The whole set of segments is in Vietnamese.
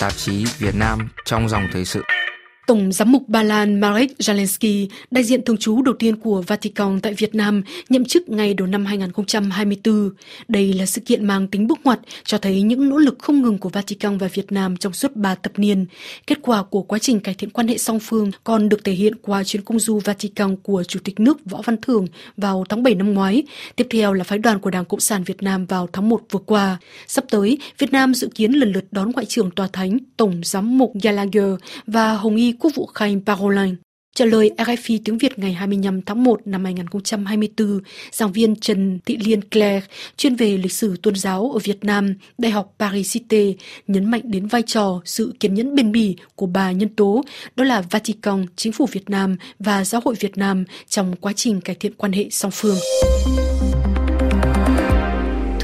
tạp chí Việt Nam trong dòng thời sự. Tổng giám mục Ba Lan Marek Zelensky, đại diện thường trú đầu tiên của Vatican tại Việt Nam, nhậm chức ngày đầu năm 2024. Đây là sự kiện mang tính bước ngoặt, cho thấy những nỗ lực không ngừng của Vatican và Việt Nam trong suốt 3 thập niên. Kết quả của quá trình cải thiện quan hệ song phương còn được thể hiện qua chuyến công du Vatican của Chủ tịch nước Võ Văn Thưởng vào tháng 7 năm ngoái. Tiếp theo là phái đoàn của Đảng Cộng sản Việt Nam vào tháng 1 vừa qua. Sắp tới, Việt Nam dự kiến lần lượt đón Ngoại trưởng Tòa Thánh, Tổng giám mục Gallagher và Hồng Y Quốc vụ Khanh Parolin. Trả lời RFI tiếng Việt ngày 25 tháng 1 năm 2024, giảng viên Trần Thị Liên Claire, chuyên về lịch sử tôn giáo ở Việt Nam, Đại học Paris Cité, nhấn mạnh đến vai trò sự kiên nhẫn bền bỉ của ba nhân tố, đó là Vatican, Chính phủ Việt Nam và Giáo hội Việt Nam trong quá trình cải thiện quan hệ song phương.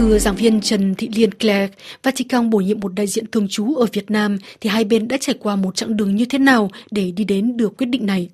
Thưa giảng viên Trần Thị Liên Claire, Vatican bổ nhiệm một đại diện thường trú ở Việt Nam thì hai bên đã trải qua một chặng đường như thế nào để đi đến được quyết định này?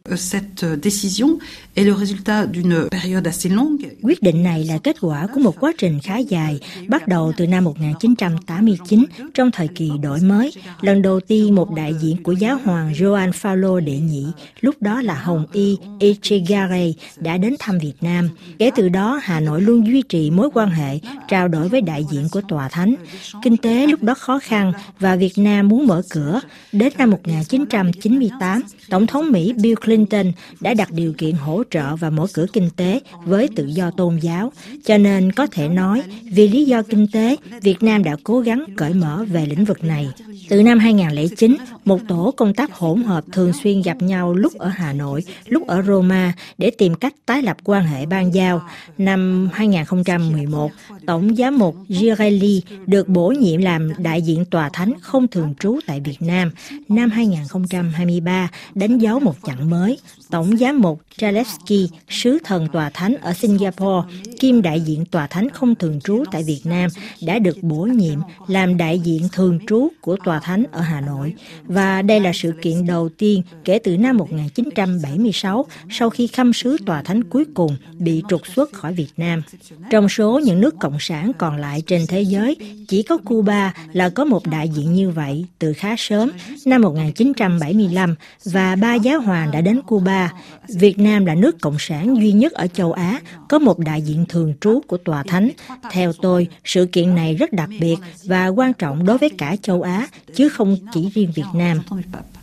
Quyết định này là kết quả của một quá trình khá dài, bắt đầu từ năm 1989 trong thời kỳ đổi mới. Lần đầu tiên một đại diện của giáo hoàng Gioan Paulo đệ nhị, lúc đó là Hồng Y Echegare, đã đến thăm Việt Nam. Kể từ đó, Hà Nội luôn duy trì mối quan hệ trao trao đổi với đại diện của tòa thánh. Kinh tế lúc đó khó khăn và Việt Nam muốn mở cửa. Đến năm 1998, Tổng thống Mỹ Bill Clinton đã đặt điều kiện hỗ trợ và mở cửa kinh tế với tự do tôn giáo. Cho nên có thể nói, vì lý do kinh tế, Việt Nam đã cố gắng cởi mở về lĩnh vực này. Từ năm 2009, một tổ công tác hỗn hợp thường xuyên gặp nhau lúc ở Hà Nội, lúc ở Roma để tìm cách tái lập quan hệ ban giao. Năm 2011, Tổng giám mục Girelli được bổ nhiệm làm đại diện tòa thánh không thường trú tại Việt Nam. Năm 2023 đánh dấu một chặng mới. Tổng giám mục Chalevsky, sứ thần tòa thánh ở Singapore, kiêm đại diện tòa thánh không thường trú tại Việt Nam, đã được bổ nhiệm làm đại diện thường trú của tòa thánh ở Hà Nội. Và đây là sự kiện đầu tiên kể từ năm 1976 sau khi khâm sứ tòa thánh cuối cùng bị trục xuất khỏi Việt Nam. Trong số những nước cộng sản còn lại trên thế giới, chỉ có Cuba là có một đại diện như vậy từ khá sớm, năm 1975, và ba giáo hoàng đã đến Cuba. Việt Nam là nước cộng sản duy nhất ở châu Á có một đại diện thường trú của Tòa Thánh. Theo tôi, sự kiện này rất đặc biệt và quan trọng đối với cả châu Á, chứ không chỉ riêng Việt Nam.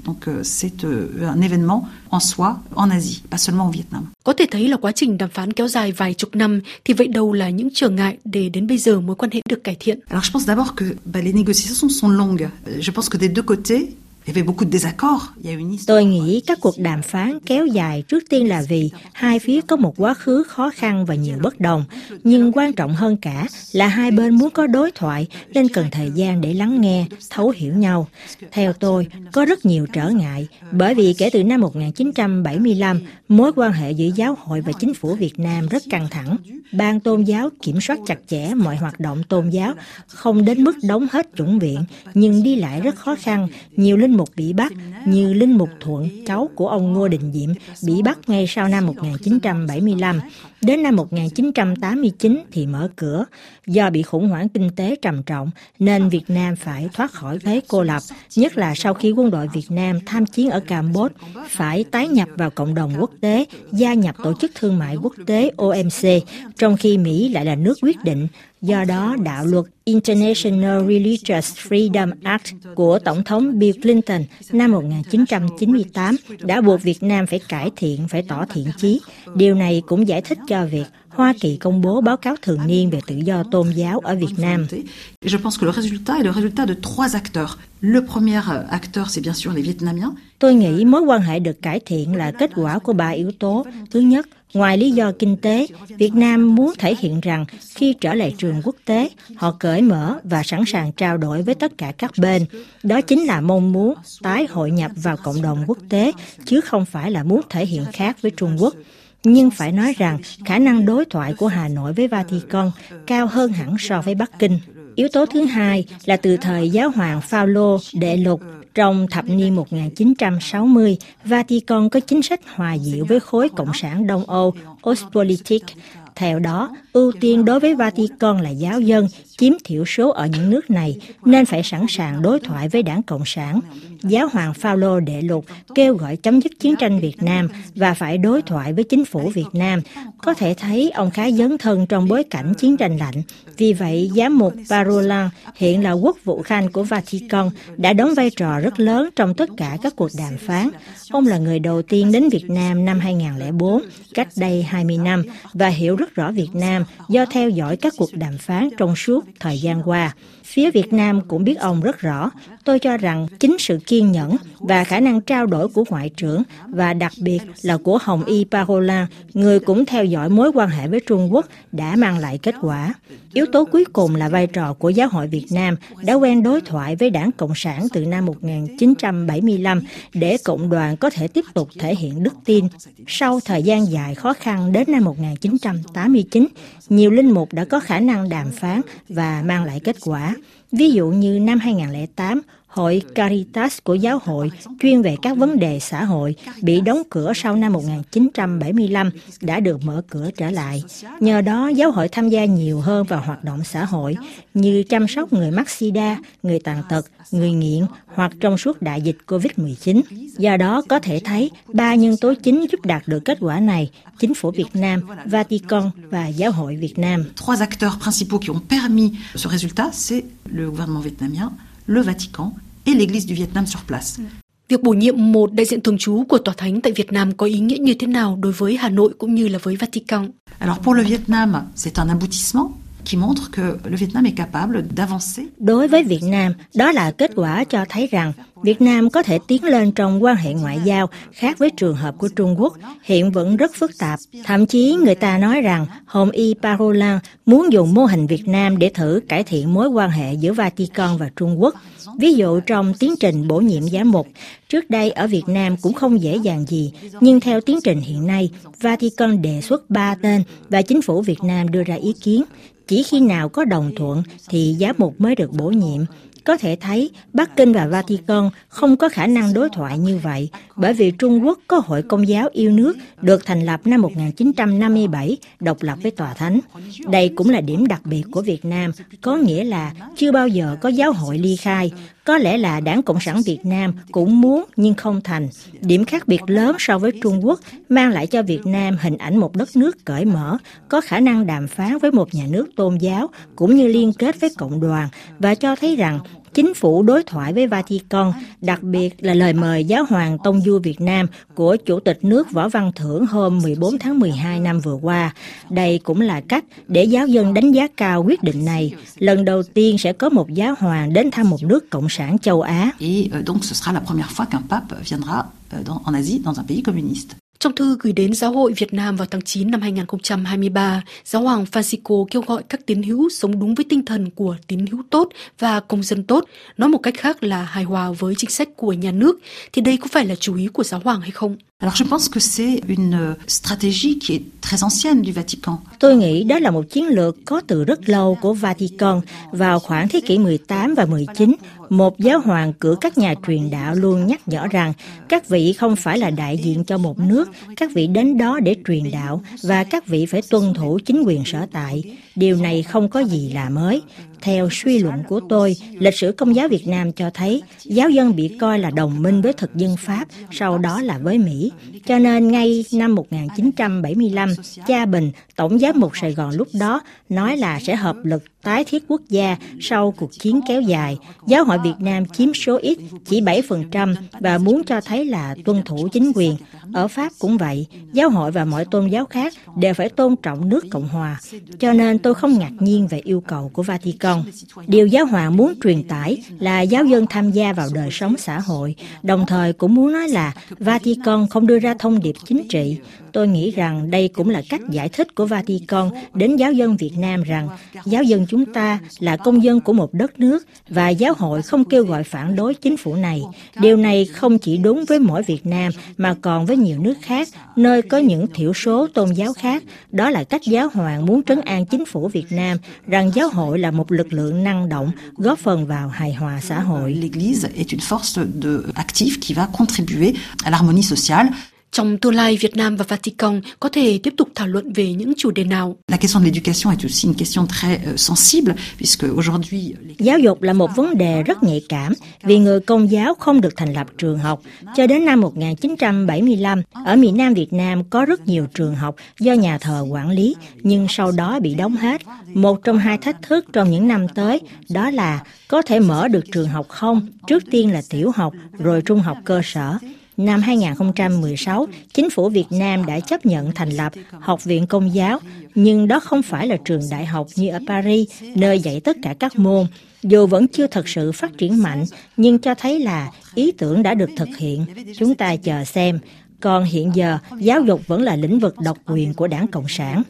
Donc euh, c'est euh, un événement en soi en Asie, pas seulement au Vietnam. Có thể thấy là quá trình đàm phán kéo dài vài chục năm thì vậy đâu là những trở ngại để đến bây giờ mối quan hệ được cải thiện? Alors je pense d'abord que bah, les négociations sont longues. Je pense que des deux côtés Tôi nghĩ các cuộc đàm phán kéo dài trước tiên là vì hai phía có một quá khứ khó khăn và nhiều bất đồng, nhưng quan trọng hơn cả là hai bên muốn có đối thoại nên cần thời gian để lắng nghe, thấu hiểu nhau. Theo tôi, có rất nhiều trở ngại, bởi vì kể từ năm 1975, mối quan hệ giữa giáo hội và chính phủ Việt Nam rất căng thẳng. Ban tôn giáo kiểm soát chặt chẽ mọi hoạt động tôn giáo, không đến mức đóng hết chủng viện, nhưng đi lại rất khó khăn, nhiều linh mục bị bắt như Linh Mục Thuận, cháu của ông Ngô Đình Diệm, bị bắt ngay sau năm 1975. Đến năm 1989 thì mở cửa. Do bị khủng hoảng kinh tế trầm trọng nên Việt Nam phải thoát khỏi thế cô lập, nhất là sau khi quân đội Việt Nam tham chiến ở Campuchia phải tái nhập vào cộng đồng quốc tế, gia nhập Tổ chức Thương mại Quốc tế OMC, trong khi Mỹ lại là nước quyết định Do đó, đạo luật International Religious Freedom Act của Tổng thống Bill Clinton năm 1998 đã buộc Việt Nam phải cải thiện, phải tỏ thiện chí. Điều này cũng giải thích cho việc Hoa Kỳ công bố báo cáo thường niên về tự do tôn giáo ở Việt Nam. Vietnamiens. Tôi nghĩ mối quan hệ được cải thiện là kết quả của ba yếu tố. Thứ nhất, ngoài lý do kinh tế, Việt Nam muốn thể hiện rằng khi trở lại trường quốc tế, họ cởi mở và sẵn sàng trao đổi với tất cả các bên. Đó chính là mong muốn tái hội nhập vào cộng đồng quốc tế, chứ không phải là muốn thể hiện khác với Trung Quốc nhưng phải nói rằng khả năng đối thoại của Hà Nội với Vatican cao hơn hẳn so với Bắc Kinh. Yếu tố thứ hai là từ thời giáo hoàng Phaolô đệ lục trong thập niên 1960, Vatican có chính sách hòa dịu với khối cộng sản Đông Âu Ostpolitik theo đó, ưu tiên đối với Vatican là giáo dân, chiếm thiểu số ở những nước này, nên phải sẵn sàng đối thoại với đảng Cộng sản. Giáo hoàng Phaolô đệ lục kêu gọi chấm dứt chiến tranh Việt Nam và phải đối thoại với chính phủ Việt Nam. Có thể thấy ông khá dấn thân trong bối cảnh chiến tranh lạnh. Vì vậy, giám mục Parolin hiện là quốc vụ khanh của Vatican đã đóng vai trò rất lớn trong tất cả các cuộc đàm phán. Ông là người đầu tiên đến Việt Nam năm 2004, cách đây 20 năm, và hiểu rất rõ Việt Nam do theo dõi các cuộc đàm phán trong suốt thời gian qua. Phía Việt Nam cũng biết ông rất rõ. Tôi cho rằng chính sự kiên nhẫn và khả năng trao đổi của Ngoại trưởng và đặc biệt là của Hồng Y Parola, người cũng theo dõi mối quan hệ với Trung Quốc đã mang lại kết quả. Yếu tố cuối cùng là vai trò của Giáo hội Việt Nam đã quen đối thoại với Đảng Cộng sản từ năm 1975 để Cộng đoàn có thể tiếp tục thể hiện đức tin. Sau thời gian dài khó khăn đến năm 1989, nhiều linh mục đã có khả năng đàm phán và mang lại kết quả. Ví dụ như năm 2008, Hội Caritas của giáo hội chuyên về các vấn đề xã hội bị đóng cửa sau năm 1975 đã được mở cửa trở lại. Nhờ đó, giáo hội tham gia nhiều hơn vào hoạt động xã hội như chăm sóc người mắc sida, người tàn tật, người nghiện hoặc trong suốt đại dịch COVID-19. Do đó có thể thấy ba nhân tố chính giúp đạt được kết quả này, chính phủ Việt Nam, Vatican và giáo hội Việt Nam. Trois acteurs principaux qui ont permis ce résultat, c'est le gouvernement vietnamien, le Vatican et l'Église du Vietnam sur place. Việc bổ nhiệm một đại diện thường trú của Tòa Thánh tại Việt Nam có ý nghĩa như thế nào đối với Hà Nội cũng như là với Vatican? Alors pour le Vietnam, c'est un aboutissement qui montre que le Vietnam est capable d'avancer. Đối với Việt Nam, đó là kết quả cho thấy rằng Việt Nam có thể tiến lên trong quan hệ ngoại giao khác với trường hợp của Trung Quốc, hiện vẫn rất phức tạp. Thậm chí người ta nói rằng Hồng Y Parolan muốn dùng mô hình Việt Nam để thử cải thiện mối quan hệ giữa Vatican và Trung Quốc. Ví dụ trong tiến trình bổ nhiệm giám mục, trước đây ở Việt Nam cũng không dễ dàng gì, nhưng theo tiến trình hiện nay, Vatican đề xuất ba tên và chính phủ Việt Nam đưa ra ý kiến. Chỉ khi nào có đồng thuận thì giám mục mới được bổ nhiệm. Có thể thấy Bắc Kinh và Vatican không có khả năng đối thoại như vậy bởi vì Trung Quốc có Hội Công giáo yêu nước được thành lập năm 1957 độc lập với Tòa Thánh. Đây cũng là điểm đặc biệt của Việt Nam, có nghĩa là chưa bao giờ có giáo hội ly khai. Có lẽ là Đảng Cộng sản Việt Nam cũng muốn nhưng không thành. Điểm khác biệt lớn so với Trung Quốc mang lại cho Việt Nam hình ảnh một đất nước cởi mở, có khả năng đàm phán với một nhà nước tôn giáo cũng như liên kết với cộng đoàn và cho thấy rằng chính phủ đối thoại với Vatican, đặc biệt là lời mời giáo hoàng Tông Du Việt Nam của Chủ tịch nước Võ Văn Thưởng hôm 14 tháng 12 năm vừa qua. Đây cũng là cách để giáo dân đánh giá cao quyết định này. Lần đầu tiên sẽ có một giáo hoàng đến thăm một nước cộng sản châu Á. Et euh, donc ce sera la première fois qu'un pape viendra euh, dans, en Asie dans un pays communiste. Trong thư gửi đến Giáo hội Việt Nam vào tháng 9 năm 2023, Giáo hoàng Francisco kêu gọi các tín hữu sống đúng với tinh thần của tín hữu tốt và công dân tốt, nói một cách khác là hài hòa với chính sách của nhà nước, thì đây có phải là chú ý của Giáo hoàng hay không? Alors je pense que c'est une euh, stratégie qui est très ancienne du Vatican. Tôi nghĩ đó là một chiến lược có từ rất lâu của Vatican. Vào khoảng thế kỷ 18 và 19, một giáo hoàng cử các nhà truyền đạo luôn nhắc nhở rằng các vị không phải là đại diện cho một nước, các vị đến đó để truyền đạo và các vị phải tuân thủ chính quyền sở tại. Điều này không có gì là mới. Theo suy luận của tôi, lịch sử công giáo Việt Nam cho thấy giáo dân bị coi là đồng minh với thực dân Pháp, sau đó là với Mỹ. Cho nên ngay năm 1975, Cha Bình, Tổng giám mục Sài Gòn lúc đó, nói là sẽ hợp lực tái thiết quốc gia sau cuộc chiến kéo dài. Giáo hội Việt Nam chiếm số ít, chỉ 7% và muốn cho thấy là tuân thủ chính quyền. Ở Pháp cũng vậy, giáo hội và mọi tôn giáo khác đều phải tôn trọng nước Cộng Hòa. Cho nên tôi không ngạc nhiên về yêu cầu của Vatican. Điều giáo hoàng muốn truyền tải là giáo dân tham gia vào đời sống xã hội, đồng thời cũng muốn nói là Vatican không đưa ra thông điệp chính trị. Tôi nghĩ rằng đây cũng là cách giải thích của Vatican đến giáo dân Việt Nam rằng giáo dân chúng ta là công dân của một đất nước và giáo hội không kêu gọi phản đối chính phủ này. Điều này không chỉ đúng với mỗi Việt Nam mà còn với nhiều nước khác, nơi có những thiểu số tôn giáo khác. Đó là cách giáo hoàng muốn trấn an chính phủ Việt Nam rằng giáo hội là một lực lượng năng động, góp phần vào hài hòa xã hội. L'Église est une force de, active qui va contribuer à l'harmonie sociale. Trong tương lai, Việt Nam và Vatican có thể tiếp tục thảo luận về những chủ đề nào? La question de l'éducation est aussi une question très euh, sensible puisque aujourd'hui Giáo dục là một vấn đề rất nhạy cảm vì người công giáo không được thành lập trường học. Cho đến năm 1975, ở miền Nam Việt Nam có rất nhiều trường học do nhà thờ quản lý, nhưng sau đó bị đóng hết. Một trong hai thách thức trong những năm tới đó là có thể mở được trường học không, trước tiên là tiểu học, rồi trung học cơ sở. Năm 2016, chính phủ Việt Nam đã chấp nhận thành lập Học viện Công giáo, nhưng đó không phải là trường đại học như ở Paris, nơi dạy tất cả các môn. Dù vẫn chưa thật sự phát triển mạnh, nhưng cho thấy là ý tưởng đã được thực hiện. Chúng ta chờ xem. Còn hiện giờ, giáo dục vẫn là lĩnh vực độc quyền của đảng Cộng sản.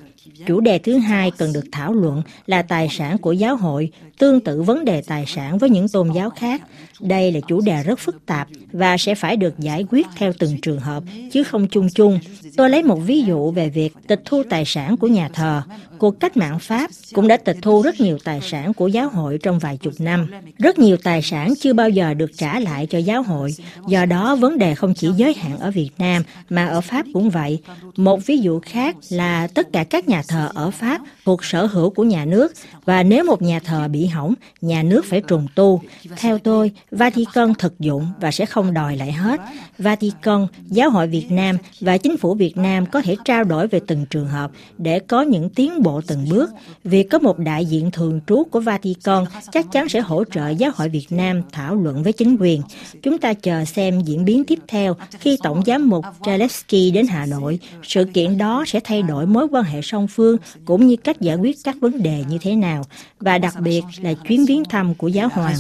Chủ đề thứ hai cần được thảo luận là tài sản của giáo hội, tương tự vấn đề tài sản với những tôn giáo khác. Đây là chủ đề rất phức tạp và sẽ phải được giải quyết theo từng trường hợp, chứ không chung chung. Tôi lấy một ví dụ về việc tịch thu tài sản của nhà thờ. Cuộc cách mạng Pháp cũng đã tịch thu rất nhiều tài sản của giáo hội trong vài chục năm. Rất nhiều tài sản chưa bao giờ được trả lại cho giáo hội. Do đó, vấn đề không chỉ giới hạn ở Việt Nam mà ở Pháp cũng vậy. Một ví dụ khác là tất cả các nhà nhà thờ ở Pháp thuộc sở hữu của nhà nước và nếu một nhà thờ bị hỏng, nhà nước phải trùng tu. Theo tôi, Vatican thực dụng và sẽ không đòi lại hết. Vatican, Giáo hội Việt Nam và chính phủ Việt Nam có thể trao đổi về từng trường hợp để có những tiến bộ từng bước. Việc có một đại diện thường trú của Vatican chắc chắn sẽ hỗ trợ Giáo hội Việt Nam thảo luận với chính quyền. Chúng ta chờ xem diễn biến tiếp theo khi Tổng giám mục Zalewski đến Hà Nội. Sự kiện đó sẽ thay đổi mối quan hệ song phương cũng như cách giải quyết các vấn đề như thế nào và đặc biệt là chuyến viếng thăm của giáo hoàng.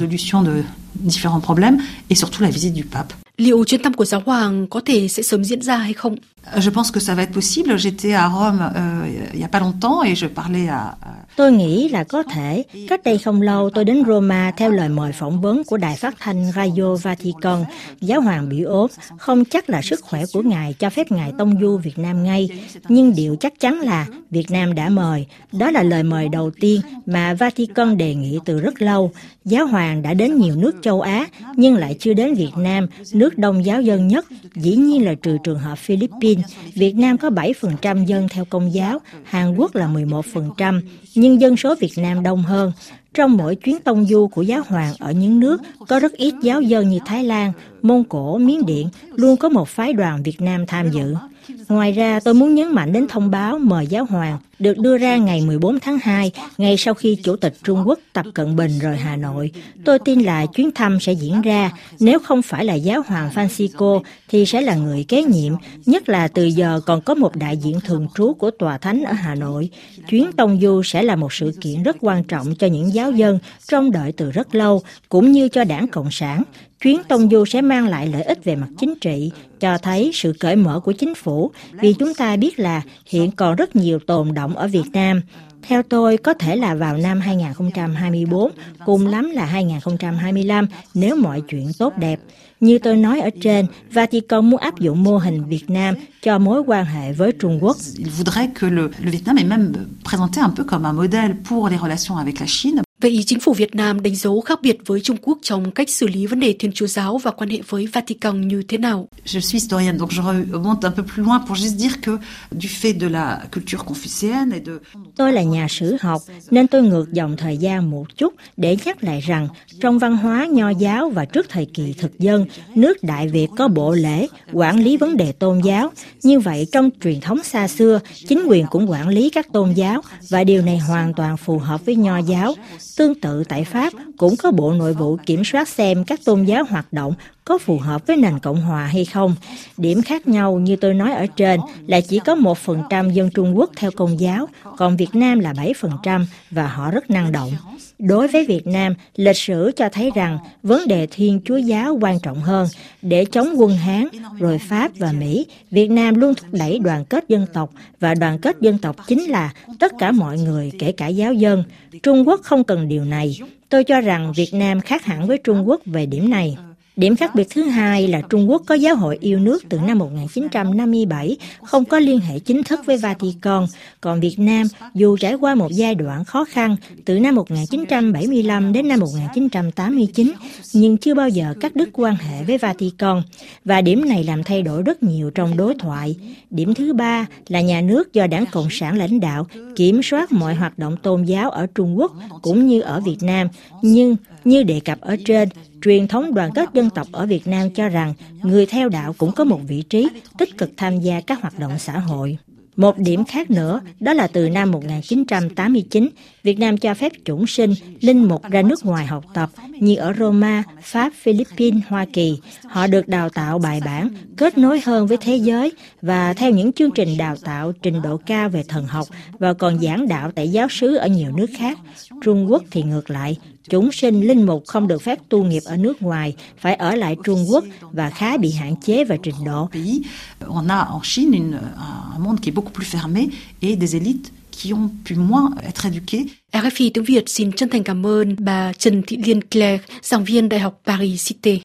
Liệu chuyến thăm của giáo hoàng có thể sẽ sớm diễn ra hay không? Je pense que ça va être possible. J'étais à Rome euh, il y a pas longtemps et je parlais à, à Tôi nghĩ là có thể. Cách đây không lâu tôi đến Roma theo lời mời phỏng vấn của đài phát thanh Radio Vatican. Giáo hoàng bị ốm, không chắc là sức khỏe của ngài cho phép ngài tông du Việt Nam ngay. Nhưng điều chắc chắn là Việt Nam đã mời. Đó là lời mời đầu tiên mà Vatican đề nghị từ rất lâu. Giáo hoàng đã đến nhiều nước châu Á nhưng lại chưa đến Việt Nam, nước đông giáo dân nhất, dĩ nhiên là trừ trường hợp Philippines. Việt Nam có 7% dân theo công giáo, Hàn Quốc là 11%, nhưng dân số Việt Nam đông hơn. Trong mỗi chuyến tông du của giáo hoàng ở những nước có rất ít giáo dân như Thái Lan, Mông Cổ, Miến Điện, luôn có một phái đoàn Việt Nam tham dự. Ngoài ra, tôi muốn nhấn mạnh đến thông báo mời giáo hoàng được đưa ra ngày 14 tháng 2, ngay sau khi Chủ tịch Trung Quốc Tập Cận Bình rời Hà Nội. Tôi tin là chuyến thăm sẽ diễn ra, nếu không phải là giáo hoàng Francisco thì sẽ là người kế nhiệm, nhất là từ giờ còn có một đại diện thường trú của Tòa Thánh ở Hà Nội. Chuyến Tông Du sẽ là một sự kiện rất quan trọng cho những giáo dân trong đợi từ rất lâu, cũng như cho đảng Cộng sản. Chuyến Tông Du sẽ mang lại lợi ích về mặt chính trị, cho thấy sự cởi mở của chính phủ, vì chúng ta biết là hiện còn rất nhiều tồn động ở Việt Nam. Theo tôi, có thể là vào năm 2024, cùng lắm là 2025 nếu mọi chuyện tốt đẹp. Như tôi nói ở trên, Vatican muốn áp dụng mô hình Việt Nam cho mối quan hệ với Trung Quốc. Il voudrait que le, le Vietnam est même présenté un peu comme un modèle pour les relations avec la Chine. Vậy chính phủ Việt Nam đánh dấu khác biệt với Trung Quốc trong cách xử lý vấn đề Thiên Chúa giáo và quan hệ với Vatican như thế nào? Je suis historienne, donc je remonte un peu plus loin pour juste dire que du fait de la culture confucéenne et de... Tôi là nhà sử học nên tôi ngược dòng thời gian một chút để nhắc lại rằng trong văn hóa nho giáo và trước thời kỳ thực dân, nước Đại Việt có bộ lễ quản lý vấn đề tôn giáo. Như vậy trong truyền thống xa xưa, chính quyền cũng quản lý các tôn giáo và điều này hoàn toàn phù hợp với nho giáo. Tương tự tại Pháp cũng có Bộ Nội vụ kiểm soát xem các tôn giáo hoạt động có phù hợp với nền Cộng hòa hay không. Điểm khác nhau như tôi nói ở trên là chỉ có 1% dân Trung Quốc theo công giáo, còn Việt Nam là 7% và họ rất năng động. Đối với Việt Nam, lịch sử cho thấy rằng vấn đề Thiên Chúa giáo quan trọng hơn. Để chống quân Hán, rồi Pháp và Mỹ, Việt Nam luôn thúc đẩy đoàn kết dân tộc và đoàn kết dân tộc chính là tất cả mọi người, kể cả giáo dân. Trung Quốc không cần điều này. Tôi cho rằng Việt Nam khác hẳn với Trung Quốc về điểm này. Điểm khác biệt thứ hai là Trung Quốc có giáo hội yêu nước từ năm 1957, không có liên hệ chính thức với Vatican, còn Việt Nam dù trải qua một giai đoạn khó khăn từ năm 1975 đến năm 1989, nhưng chưa bao giờ cắt đứt quan hệ với Vatican, và điểm này làm thay đổi rất nhiều trong đối thoại. Điểm thứ ba là nhà nước do đảng Cộng sản lãnh đạo kiểm soát mọi hoạt động tôn giáo ở Trung Quốc cũng như ở Việt Nam, nhưng như đề cập ở trên, truyền thống đoàn kết dân tộc ở Việt Nam cho rằng người theo đạo cũng có một vị trí tích cực tham gia các hoạt động xã hội. Một điểm khác nữa, đó là từ năm 1989, Việt Nam cho phép chủng sinh, linh mục ra nước ngoài học tập, như ở Roma, Pháp, Philippines, Hoa Kỳ. Họ được đào tạo bài bản, kết nối hơn với thế giới và theo những chương trình đào tạo trình độ cao về thần học và còn giảng đạo tại giáo sứ ở nhiều nước khác. Trung Quốc thì ngược lại, chúng sinh linh mục không được phép tu nghiệp ở nước ngoài, phải ở lại Trung Quốc và khá bị hạn chế về trình độ. On a en Chine une, un monde qui est beaucoup plus fermé et des élites qui ont pu moins être éduquées. RFI tiếng Việt xin chân thành cảm ơn bà Trần Thị Liên Claire, giảng viên Đại học Paris Cité.